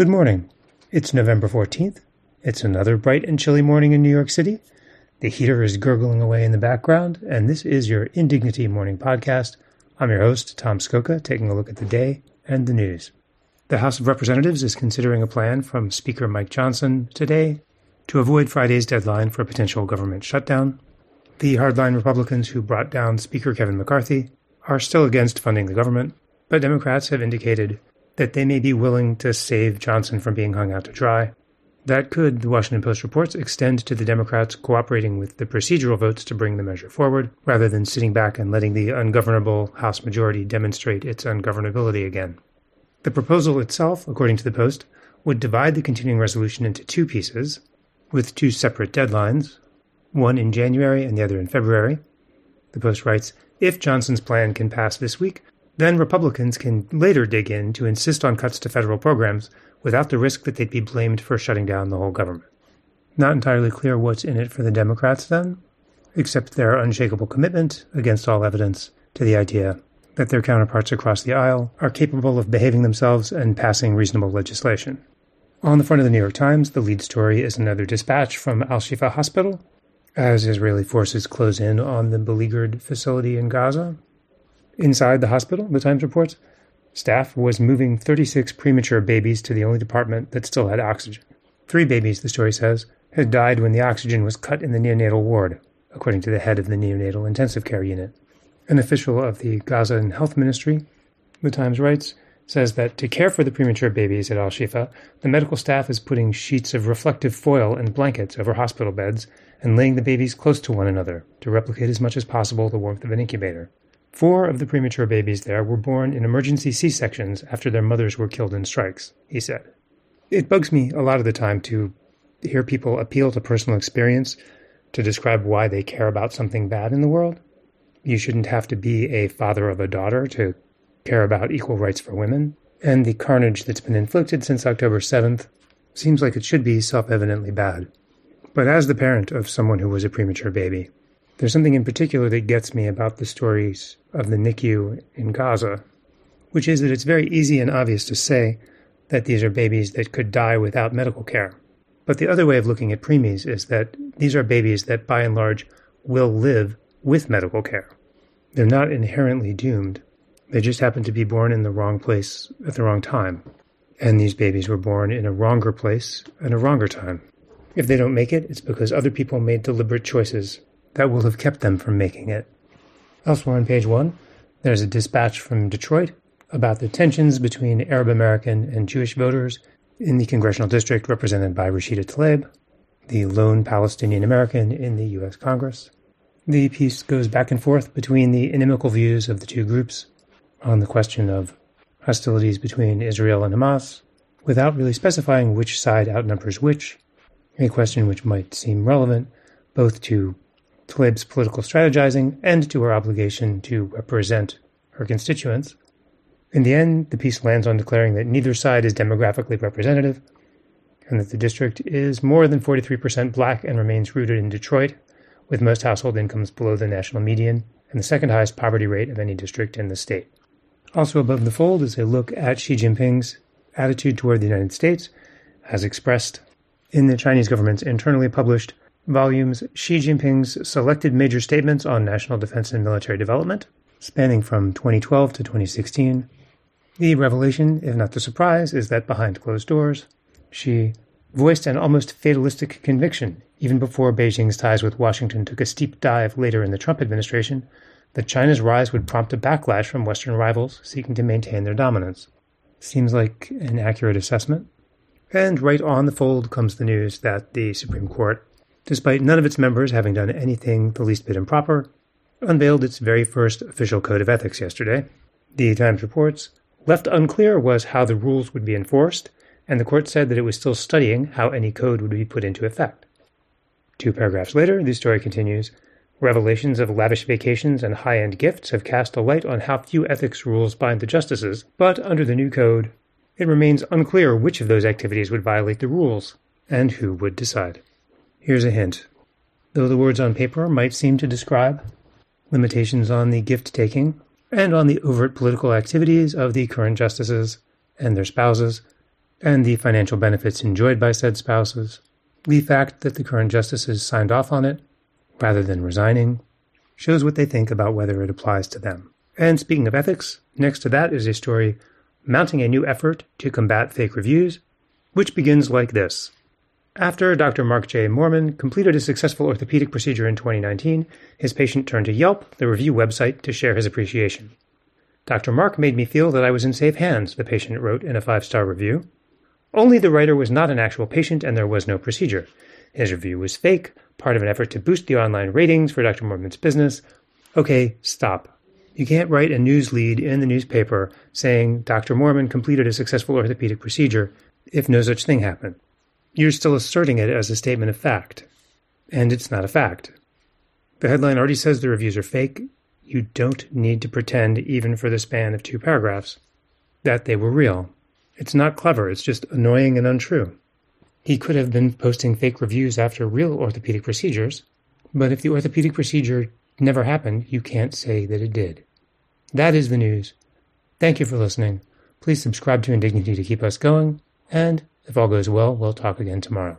Good morning. It's November 14th. It's another bright and chilly morning in New York City. The heater is gurgling away in the background, and this is your Indignity Morning Podcast. I'm your host, Tom Scocca, taking a look at the day and the news. The House of Representatives is considering a plan from Speaker Mike Johnson today to avoid Friday's deadline for a potential government shutdown. The hardline Republicans who brought down Speaker Kevin McCarthy are still against funding the government, but Democrats have indicated that they may be willing to save Johnson from being hung out to dry. That could, the Washington Post reports, extend to the Democrats cooperating with the procedural votes to bring the measure forward, rather than sitting back and letting the ungovernable House majority demonstrate its ungovernability again. The proposal itself, according to the Post, would divide the continuing resolution into two pieces, with two separate deadlines, one in January and the other in February. The Post writes If Johnson's plan can pass this week, then Republicans can later dig in to insist on cuts to federal programs without the risk that they'd be blamed for shutting down the whole government. Not entirely clear what's in it for the Democrats then, except their unshakable commitment, against all evidence, to the idea that their counterparts across the aisle are capable of behaving themselves and passing reasonable legislation. On the front of the New York Times, the lead story is another dispatch from Al Shifa Hospital as Israeli forces close in on the beleaguered facility in Gaza Inside the hospital, the Times reports, staff was moving 36 premature babies to the only department that still had oxygen. Three babies, the story says, had died when the oxygen was cut in the neonatal ward, according to the head of the neonatal intensive care unit. An official of the Gazan Health Ministry, the Times writes, says that to care for the premature babies at Al Shifa, the medical staff is putting sheets of reflective foil and blankets over hospital beds and laying the babies close to one another to replicate as much as possible the warmth of an incubator. Four of the premature babies there were born in emergency C sections after their mothers were killed in strikes, he said. It bugs me a lot of the time to hear people appeal to personal experience to describe why they care about something bad in the world. You shouldn't have to be a father of a daughter to care about equal rights for women. And the carnage that's been inflicted since October 7th seems like it should be self evidently bad. But as the parent of someone who was a premature baby, there's something in particular that gets me about the stories of the NICU in Gaza, which is that it's very easy and obvious to say that these are babies that could die without medical care. But the other way of looking at preemies is that these are babies that, by and large, will live with medical care. They're not inherently doomed. They just happen to be born in the wrong place at the wrong time. And these babies were born in a wronger place and a wronger time. If they don't make it, it's because other people made deliberate choices that will have kept them from making it. Elsewhere on page one, there's a dispatch from Detroit about the tensions between Arab American and Jewish voters in the congressional district represented by Rashida Tlaib, the lone Palestinian American in the U.S. Congress. The piece goes back and forth between the inimical views of the two groups on the question of hostilities between Israel and Hamas, without really specifying which side outnumbers which, a question which might seem relevant both to Tlaib's political strategizing and to her obligation to represent her constituents. In the end, the piece lands on declaring that neither side is demographically representative, and that the district is more than 43% black and remains rooted in Detroit, with most household incomes below the national median and the second highest poverty rate of any district in the state. Also above the fold is a look at Xi Jinping's attitude toward the United States, as expressed in the Chinese government's internally published volumes Xi Jinping's selected major statements on national defense and military development, spanning from 2012 to 2016. The revelation, if not the surprise, is that behind closed doors, Xi voiced an almost fatalistic conviction, even before Beijing's ties with Washington took a steep dive later in the Trump administration, that China's rise would prompt a backlash from Western rivals seeking to maintain their dominance. Seems like an accurate assessment. And right on the fold comes the news that the Supreme Court despite none of its members having done anything the least bit improper, unveiled its very first official code of ethics yesterday. The Times reports left unclear was how the rules would be enforced, and the court said that it was still studying how any code would be put into effect. Two paragraphs later, the story continues Revelations of lavish vacations and high end gifts have cast a light on how few ethics rules bind the justices, but under the new code, it remains unclear which of those activities would violate the rules and who would decide. Here's a hint. Though the words on paper might seem to describe limitations on the gift taking and on the overt political activities of the current justices and their spouses, and the financial benefits enjoyed by said spouses, the fact that the current justices signed off on it, rather than resigning, shows what they think about whether it applies to them. And speaking of ethics, next to that is a story mounting a new effort to combat fake reviews, which begins like this. After Dr. Mark J. Mormon completed a successful orthopedic procedure in 2019, his patient turned to Yelp, the review website, to share his appreciation. Dr. Mark made me feel that I was in safe hands, the patient wrote in a five star review. Only the writer was not an actual patient and there was no procedure. His review was fake, part of an effort to boost the online ratings for Dr. Mormon's business. Okay, stop. You can't write a news lead in the newspaper saying Dr. Mormon completed a successful orthopedic procedure if no such thing happened. You're still asserting it as a statement of fact. And it's not a fact. The headline already says the reviews are fake. You don't need to pretend, even for the span of two paragraphs, that they were real. It's not clever, it's just annoying and untrue. He could have been posting fake reviews after real orthopedic procedures, but if the orthopedic procedure never happened, you can't say that it did. That is the news. Thank you for listening. Please subscribe to Indignity to keep us going, and if all goes well, we'll talk again tomorrow.